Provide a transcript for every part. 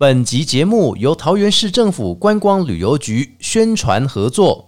本集节目由桃园市政府观光旅游局宣传合作。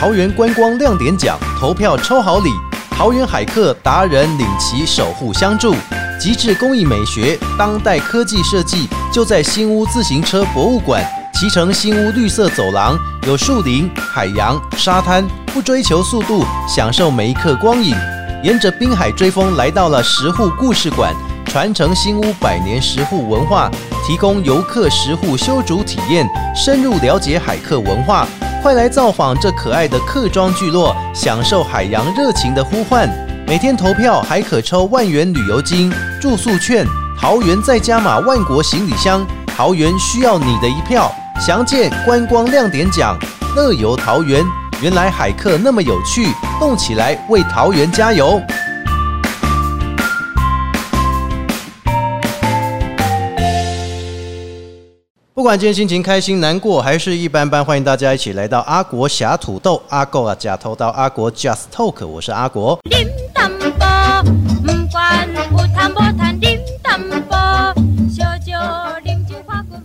桃园观光亮点奖投票抽好礼，桃园海客达人领旗守护相助，极致工艺美学、当代科技设计，就在新屋自行车博物馆。骑乘新屋绿色走廊，有树林、海洋、沙滩，不追求速度，享受每一刻光影。沿着滨海追风，来到了石户故事馆，传承新屋百年石户文化，提供游客石户修竹体验，深入了解海客文化。快来造访这可爱的客庄聚落，享受海洋热情的呼唤。每天投票还可抽万元旅游金、住宿券，桃园再加码万国行李箱。桃园需要你的一票。详见观光亮点奖，乐游桃园。原来海客那么有趣，动起来为桃园加油！不管今天心情开心、难过还是一般般，欢迎大家一起来到阿国侠土豆阿狗啊，假偷刀阿国 Just Talk，我是阿国。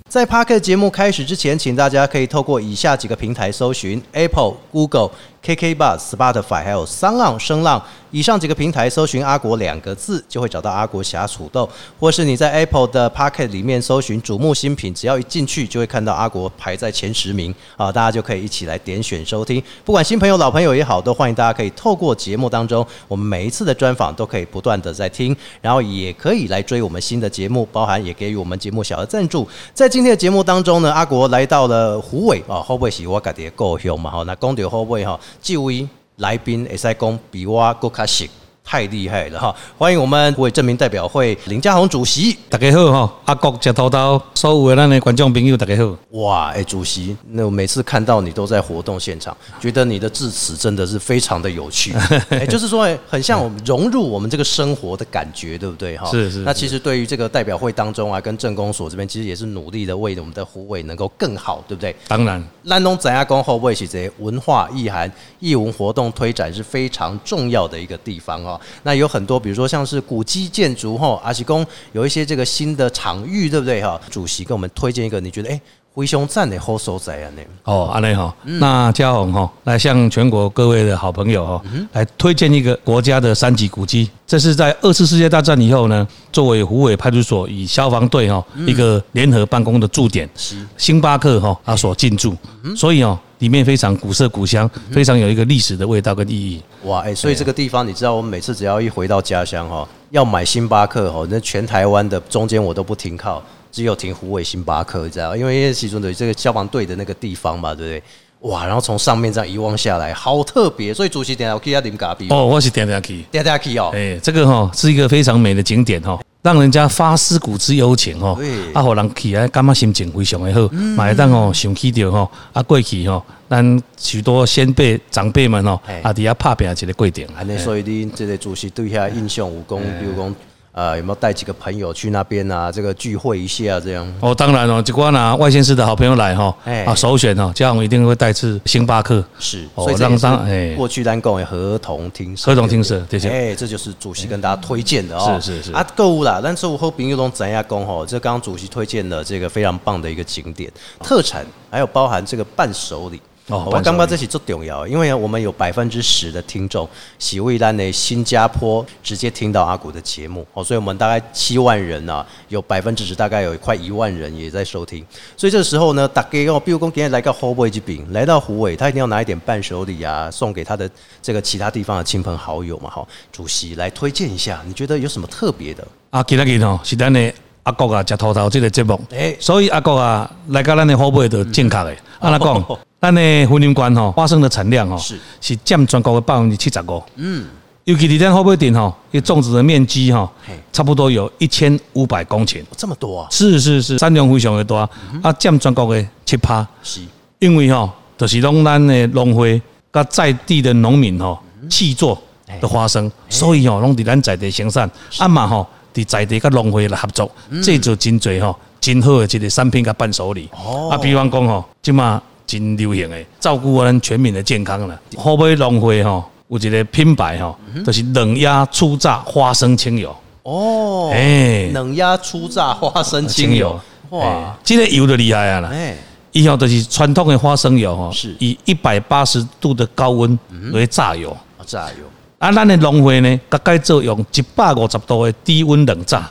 在 Park 节目开始之前，请大家可以透过以下几个平台搜寻 Apple、Google。KK Bus、Spotify 还有三浪声浪以上几个平台搜寻“阿国”两个字，就会找到阿国侠土豆；或是你在 Apple 的 Pocket 里面搜寻“瞩目新品”，只要一进去就会看到阿国排在前十名啊！大家就可以一起来点选收听。不管新朋友、老朋友也好，都欢迎大家可以透过节目当中，我们每一次的专访都可以不断的在听，然后也可以来追我们新的节目，包含也给予我们节目小额赞助。在今天的节目当中呢，阿国来到了虎尾啊，会不会是我家己够凶嘛？哈，那公调会不会哈？即位来宾会使讲比我更较熟。太厉害了哈！欢迎我们为证明代表会林家宏主席，大家好哈！阿国接头刀，所有的咱的观众朋友大家好。哇，哎，主席，那我每次看到你都在活动现场，觉得你的致辞真的是非常的有趣，哎，就是说很像我们融入我们这个生活的感觉，对不对哈？是是。那其实对于这个代表会当中啊，跟政工所这边其实也是努力的为我们的湖尾能够更好，对不对？当然，兰东展亚宫后卫其这文化意涵、艺文活动推展是非常重要的一个地方哦。那有很多。比如说像是古迹建筑哈，阿西宫有一些这个新的场域，对不对哈？主席给我们推荐一个，你觉得哎，灰熊站的好所在啊？那哦，阿内哈，那嘉宏哈，来向全国各位的好朋友哈，来推荐一个国家的三级古迹。这是在二次世界大战以后呢，作为湖尾派出所与消防队哈一个联合办公的驻点，星巴克哈他所进驻，所以哦。里面非常古色古香，非常有一个历史的味道跟意义。哇，哎，所以这个地方你知道，我们每次只要一回到家乡哈，要买星巴克哈，那全台湾的中间我都不停靠，只有停湖尾星巴克，你知道因为其中的这个消防队的那个地方嘛，对不对？哇，然后从上面这样一望下来，好特别。所以主席点下我可以要点咖啡。哦，我是点下去，点下去哦。哎，这个哈是一个非常美的景点哈。让人家发思古之幽情吼，啊，互人去啊，感觉心情非常的好，买当吼想起着吼，啊，过去吼，咱许多先辈长辈们吼，啊，伫遐拍拼一个过程。安尼，所以你这个主席对遐印象有讲，比如讲。呃，有没有带几个朋友去那边啊？这个聚会一下这样。哦，当然哦，就光拿外县市的好朋友来哈，啊，首选哦，这样我一定会带去星巴克。是，所以让当哎，过去单讲合同听合同听舍，谢谢。哎，这就是主席跟大家推荐的哦。是是是。啊，购物啦，但是我后朋友都怎样讲吼？这刚刚主席推荐的这个非常棒的一个景点特产，还有包含这个伴手礼。哦，我刚刚这是最重要，因为我们有百分之十的听众喜味丹的新加坡直接听到阿古的节目哦，所以我们大概七万人啊，有百分之十大概有快一万人也在收听，所以这个时候呢，大家哦，比如讲今天来个湖北之饼，来到湖尾，他一定要拿一点伴手礼啊，送给他的这个其他地方的亲朋好友嘛，哈，主席来推荐一下，你觉得有什么特别的？啊，给他给他，是咱的阿国啊，食土豆这个节目，哎，所以阿国啊，来到咱的湖北就正确的，阿那讲。咱的婚姻关吼，花生的产量吼是。是占全国的百分之七十五。嗯，尤其伫咱后背顶吼，伊种植的面积吼，差不多有一千五百公顷。这么多啊？是是是，产量非常的多啊，占全国的七趴。是，因为吼，就是拢咱的农会甲在地的农民吼去做的花生，所以吼拢伫咱在地生产，啊嘛吼伫在地甲农会来合作，这就真侪吼，真好的一个产品甲伴手礼。哦，啊，比方讲吼，即嘛。真流行诶，照顾咱全民的健康了。后尾农会吼有一个品牌吼，就是冷压初榨花生清油。哦，哎，冷压初榨花生清油，哇，这个油就厉害啊啦！哎，以后就是传统的花生油哈，是以一百八十度的高温为榨油。榨油啊，咱的农会呢，大概做用一百五十度的低温冷榨，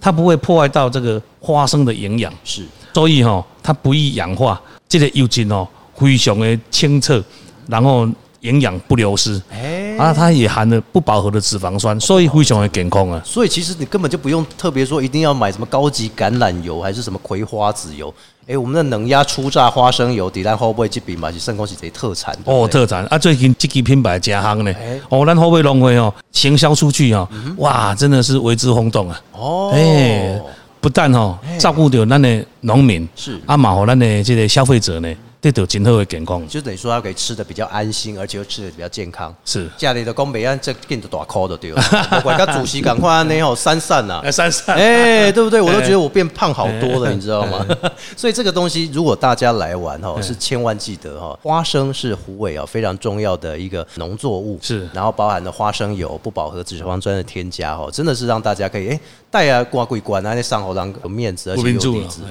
它不会破坏到这个花生的营养。是，所以哈，它不易氧化，这个油质哦，非常的清澈，然后。营养不流失，哎，啊，它也含了不饱和的脂肪酸，所以非常的健康啊。所以其实你根本就不用特别说一定要买什么高级橄榄油还是什么葵花籽油，哎，我们的冷压初榨花生油，底单会不会去比嘛？是圣公是贼特产哦，特产啊！最近这个品牌加行呢，哦，咱会不会龙会哦，行销出去哦，哇，真的是为之轰动啊！哦，哎，不但哦照顾到咱的农民是，啊，嘛和咱的这个消费者呢。这都今后的健康，就等于说他可以吃的比较安心，而且又吃的比较健康。是。家里的公北安这变得大颗的对了，我家主席赶快那好三散呐，三 散，哎，对不对？我都觉得我变胖好多了，你知道吗？所以这个东西如果大家来玩哈，是千万记得哈，花生是虎尾啊非常重要的一个农作物，是，然后包含了花生油、不饱和脂肪酸的添加哈，真的是让大家可以哎带啊挂桂冠啊那上好让有面子而且有底子，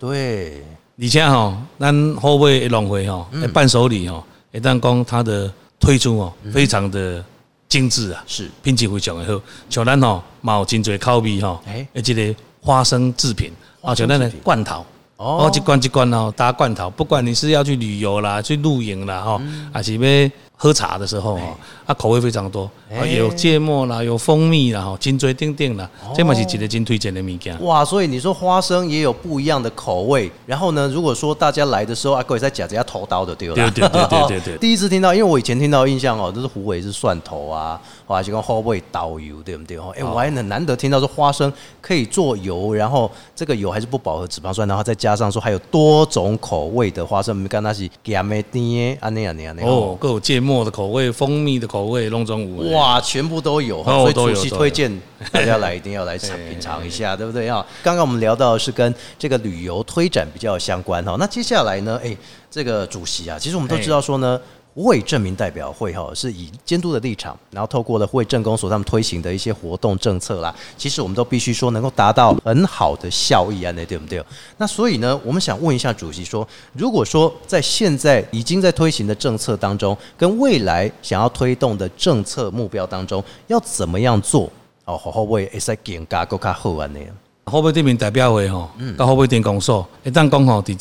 对。以前吼，咱后尾浪费吼，伴手礼吼，一旦讲它的推出哦，非常的精致啊，是。品质非常的好。像咱吼，有真侪口味吼，诶，即个花生制品，啊，像咱的罐头，哦，一罐一罐哦，大罐头，不管你是要去旅游啦，去露营啦，吼，还是要。喝茶的时候哈，啊口味非常多，有芥末啦，有蜂蜜啦，哈，金锥丁丁啦，这嘛是值得金推荐的物件。哇，所以你说花生也有不一样的口味。然后呢，如果说大家来的时候，啊，各位在夹着要头刀的，对不对？对对对对对。第一次听到，因为我以前听到印象哦，都是虎尾是蒜头啊，或者讲后味导油，对不对？哦，哎，我还很难得听到说花生可以做油，然后这个油还是不饱和脂肪酸，然后再加上说还有多种口味的花生，我们刚那是加梅丁啊那样那样那样。哦，各有芥末。的口味，蜂蜜的口味，弄中五哇，全部都有，所以主席推荐大家来，一定要来尝 品尝一下，对不对啊？刚刚我们聊到的是跟这个旅游推展比较相关哈，那接下来呢？哎，这个主席啊，其实我们都知道说呢。湖尾证明代表会哈是以监督的立场，然后透过了湖尾政工所他们推行的一些活动政策啦，其实我们都必须说能够达到很好的效益啊，那对不对？那所以呢，我们想问一下主席说，如果说在现在已经在推行的政策当中，跟未来想要推动的政策目标当中，要怎么样做哦？好好为会使更加更加好安呢？湖尾这名代表会哈，跟湖尾电工所一旦讲吼，伫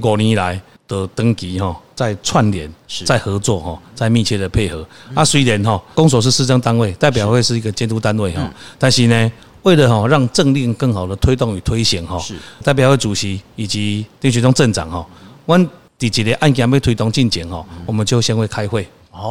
这五年来。的登记哈，在串联，在合作哈，在密切的配合。啊，虽然哈，公所是市政单位，代表会是一个监督单位哈，但是呢，为了哈让政令更好的推动与推行哈，代表会主席以及丁学忠镇长哈，我第几个案件要推动进展哈，我们就先会开会，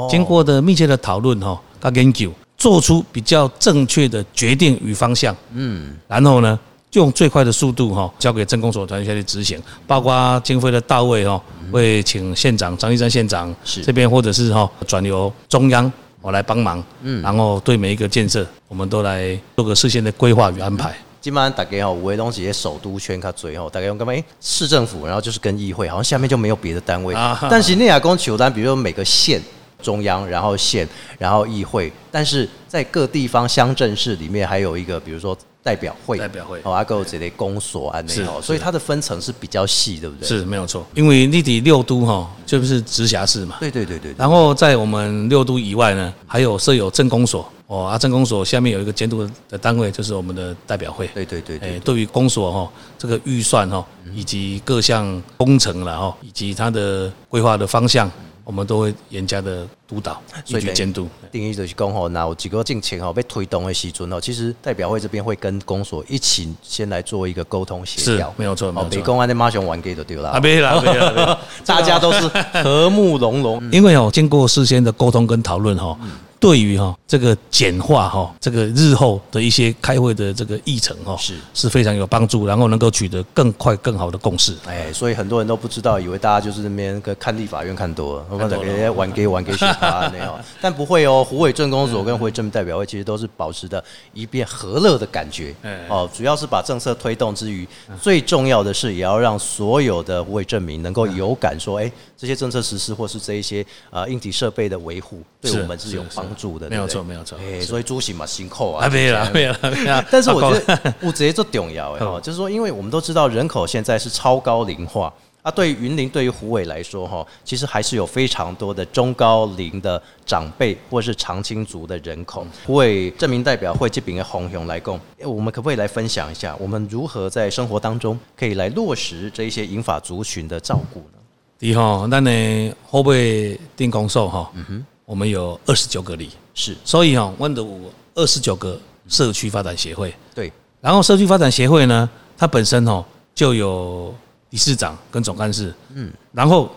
经过的密切的讨论哈，跟研究，做出比较正确的决定与方向。嗯，然后呢？用最快的速度哈，交给政工所团队去执行，包括经费的到位哈，会请县长张一山县长这边，或者是哈转由中央我来帮忙，嗯，然后对每一个建设，我们都来做个事先的规划与安排。基本上大概哈五位东西在首都圈卡最后，大概用干嘛？哎，市政府，然后就是跟议会，好像下面就没有别的单位。但是内亚公求单，比如说每个县中央，然后县，然后议会，但是在各地方乡镇市里面还有一个，比如说。代表会，代表会，哦，阿哥这类公所啊，是，所以它的分层是比较细，对不对？是没有错，因为立体六都哈，就是直辖市嘛。对对对对。然后在我们六都以外呢，还有设有政公所，哦，啊，政公所下面有一个监督的单位，就是我们的代表会。对对对。哎，对于公所哈，这个预算哈，以及各项工程了哈，以及它的规划的方向。我们都会严加的督导，所以监督。定义就是讲吼，那有几个进程吼被推动的时阵哦，其实代表会这边会跟公所一起先来做一个沟通协调，没有错，没有错。北公安的马熊玩给就丢了，啊，没啦，没啦，大家都是和睦融融。因为哦，经过事先的沟通跟讨论哈。对于哈这个简化哈这个日后的一些开会的这个议程哈是是非常有帮助，然后能够取得更快更好的共识。哎，所以很多人都不知道，以为大家就是那边个看立法院看多了，我们给玩给玩给选他那样，但不会哦。湖尾镇公所跟湖尾镇代表会其实都是保持的一片和乐的感觉。哦，主要是把政策推动之余，最重要的是也要让所有的湖尾镇民能够有感说，哎，这些政策实施或是这一些呃硬体设备的维护，对我们是有帮。助的，没有错。没有错。哎，所以租行嘛辛苦啊，没有了，没有了，没有。但是我觉得我直接做重要哎，就是说，因为我们都知道人口现在是超高龄化。啊，对于云林，对于虎尾来说，哈，其实还是有非常多的中高龄的长辈或是长青族的人口。虎尾证明代表会这边的红熊来共，我们可不可以来分享一下，我们如何在生活当中可以来落实这一些银发族群的照顾呢？第一哈，那呢虎尾定公寿哈，嗯哼，我们有二十九个里，是，所以哦，万德五二十九个社区发展协会，对，然后社区发展协会呢，它本身哦就有。理事长跟总干事，嗯，然后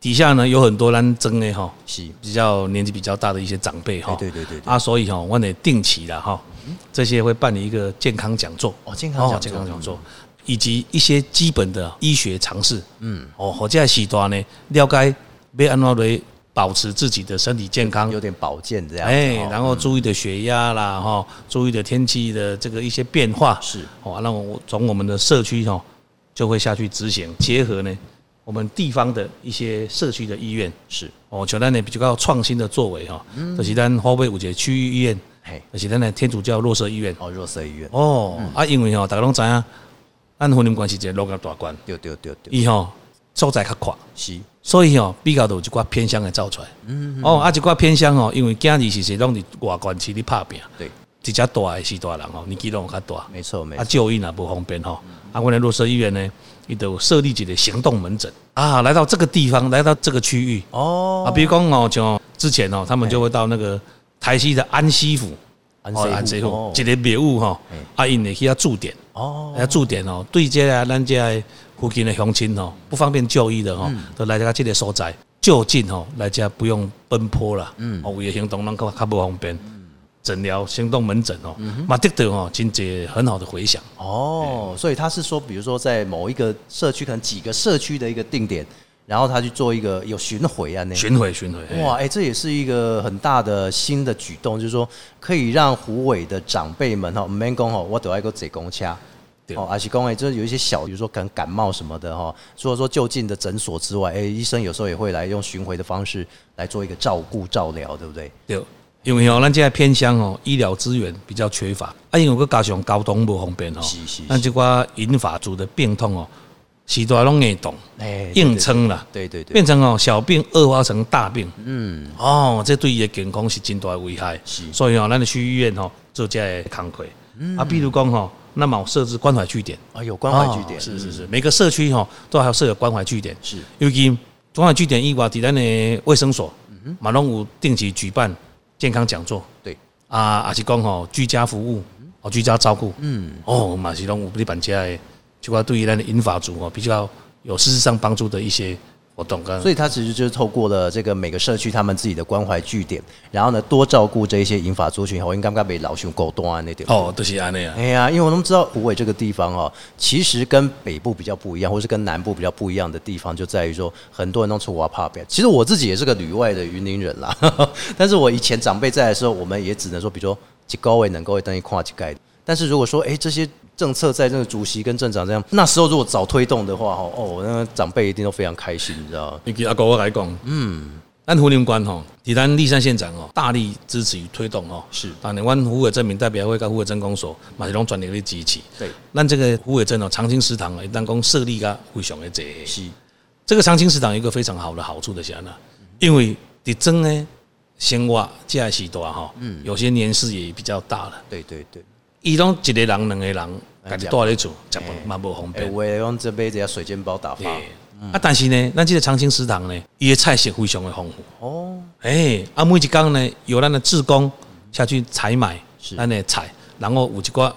底下呢有很多人争的哈，是。比较年纪比较大的一些长辈哈，对对对啊，所以哈，我得定期的哈，这些会办理一个健康讲座。哦，健康健康讲座，以及一些基本的医学常识，嗯，哦，或者时段呢，了解要安怎来保持自己的身体健康，有点保健这样，哎，然后注意的血压啦，哈，注意的天气的这个一些变化。是，哦，那我从我们的社区哈。就会下去执行，结合呢我们地方的一些社区的医院。是。哦，就咱呢比较创新的作为哈，就是咱华北五节区域医院，嘿，就是咱呢天主教弱色医院。哦，弱色医院。哦啊，因为吼大家拢知影，按婚姻关系个落个大关，对对对对，伊吼所在较宽。是，所以吼比较多一寡偏乡的走出来，嗯哦啊一寡偏乡哦，因为今日是是拢伫外关区咧拍拼，对，比较大的是大人吼，年纪拢较大，没错没错，啊就医也不方便吼。啊，我的弱势医院呢，伊都设立一个行动门诊。啊，来到这个地方，来到这个区域。哦，啊，比如讲哦，像之前哦，他们就会到那个台西的安西府，安西府，一个庙宇哈，啊，因为需要驻点。哦，要驻点哦，对接啊，咱这附近的乡亲哦，不方便就医的哈，都来这个所在就近哦，来这不用奔波了，嗯，哦，为了行动能够较不方便。诊疗行动门诊哦，马得德哦，经接很好的回响。哦，所以他是说，比如说在某一个社区，可能几个社区的一个定点，然后他去做一个有巡回啊，那巡回巡回，哇，哎，这也是一个很大的新的举动，就是说可以让湖尾的长辈们哈，免讲哦，我都要一个坐公车，哦，而且讲诶，就是有一些小，比如说可能感冒什么的哈，除了说就近的诊所之外，哎，医生有时候也会来用巡回的方式来做一个照顾照料，对不对？对。因为哦，咱现在偏乡哦，医疗资源比较缺乏，啊，因为个加上交通不方便哦，那这个引发组的病痛哦，许多拢会动，硬撑啦，对对对，变成哦小病恶化成大病，嗯，哦，这对伊的健康是真大的危害，是，所以哦，咱的去医院哦做这康亏，啊，比如讲吼，那么设置关怀据点，啊，有关怀据点，是是是，每个社区哈都还要设有关怀据点，是，尤其关怀据点以外，伫咱的卫生所，马龙有定期举办。健康讲座，对。啊，也是讲吼居家服务，哦居家照顾，嗯，哦马是拢有你办家的，就话对于咱的银发族哦比较有事实上帮助的一些。我懂，所以他其实就是透过了这个每个社区他们自己的关怀据点，然后呢多照顾这一些银发族群，我应该不该被老熊狗端那点。哦，都是安那样。哎呀，因为我们知道虎尾这个地方哦，其实跟北部比较不一样，或是跟南部比较不一样的地方，就在于说很多人都出国怕变。其实我自己也是个旅外的云林人啦，但是我以前长辈在的时候，我们也只能说，比如说几高位能够等于跨几盖。但是如果说哎这些。政策在这个主席跟镇长这样，那时候如果早推动的话，哈哦，那个长辈一定都非常开心，你知道？你给阿哥我来讲，嗯，咱湖林关吼，提咱立山县长哦，大力支持与推动哦，是。当年湾湖尾镇民代表会跟湖尾镇公所马是拢全力去支持。对。那这个湖尾镇哦，长青食堂一旦讲设立个非常的这，是。这个长青食堂有一个非常好的好处的是呢，因为伫真呢生活这样时多哈，嗯，有些年事也比较大了。对对对。伊拢一个人两个人，家己住咧做，食饭嘛无方便。为讲这杯只水煎包打发。啊，但是呢，咱这个长青食堂呢，伊的菜色非常的丰富。哦。哎，啊，每一工呢，有咱的职工下去采买咱的菜，然后有一寡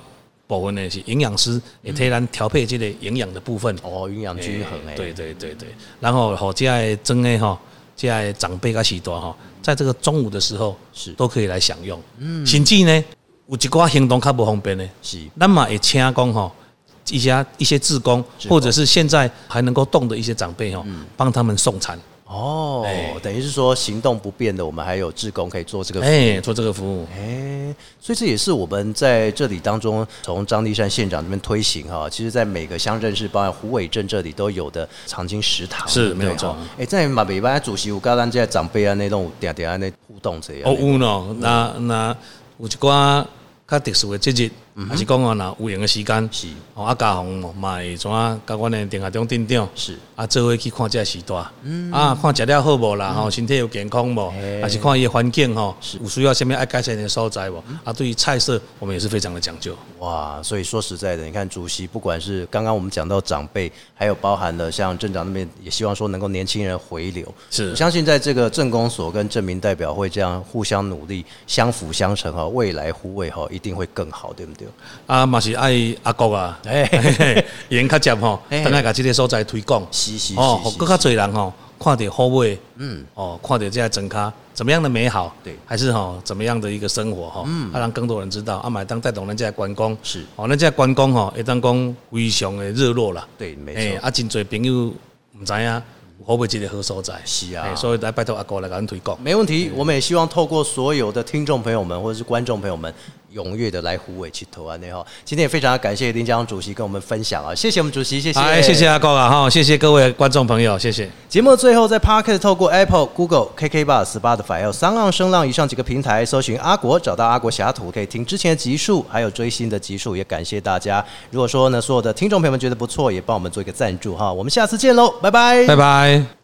部分呢是营养师也替咱调配这个营养的部分。哦，营养均衡诶。对对对对。然后好，这些真诶哈，这些长辈甲许多哈，在这个中午的时候是都可以来享用。嗯。甚至呢。有一寡行动较不方便的，是，那么也请讲吼，一些一些志工，或者是现在还能够动的一些长辈吼，帮他们送餐，哦，等于是说行动不便的，我们还有志工可以做这个，哎，做这个服务，哎，所以这也是我们在这里当中，从张立山县长这边推行哈，其实在每个乡镇市，包括虎尾镇这里都有的长青食堂，是没有错。哎，在马北班主席有跟咱这长辈啊那种点点啊那互动这样，哦有喏，那那有一寡较特殊的节日。还是讲啊，那有闲的时间，是哦，啊，家红嘛会怎啊？甲阮的电下中店长是啊，做伙去看这时段，嗯啊，看食了好无啦，吼，身体有健康无？还是看伊环境吼，有需要下面爱改善的所在无？啊，对于菜色，我们也是非常的讲究。哇，所以说实在的，你看主席，不管是刚刚我们讲到长辈，还有包含了像镇长那边，也希望说能够年轻人回流。是，我相信在这个镇公所跟镇民代表会这样互相努力，相辅相成哈，未来护卫哈一定会更好，对不对？啊，嘛。是爱阿国啊，演 较接吼，等下甲即个所在推广，是是哦，更较侪人吼，看到好尾，嗯，哦，看到这些整卡怎么样的美好，对，还是吼怎么样的一个生活吼，嗯，啊让更多人知道，啊，买当带动人家观光，是，哦，人家观光吼，会当讲非常的热络啦，对，没错，啊，真侪朋友唔知影。会不会记得好所在？是啊，所以来拜托阿哥来跟推广。没问题，我们也希望透过所有的听众朋友们或者是观众朋友们。踊跃的来虎尾去投啊！那哈，今天也非常感谢林江主席跟我们分享啊，谢谢我们主席，谢谢，谢谢阿高啊哈，谢谢各位观众朋友，谢谢。节目最后在 Parket 透过 Apple、Google、KK Bar、Spotify 还有三浪声浪以上几个平台搜寻阿国，找到阿国侠图，可以听之前的集数，还有追新的集数，也感谢大家。如果说呢，所有的听众朋友们觉得不错，也帮我们做一个赞助哈，我们下次见喽，拜拜，拜拜。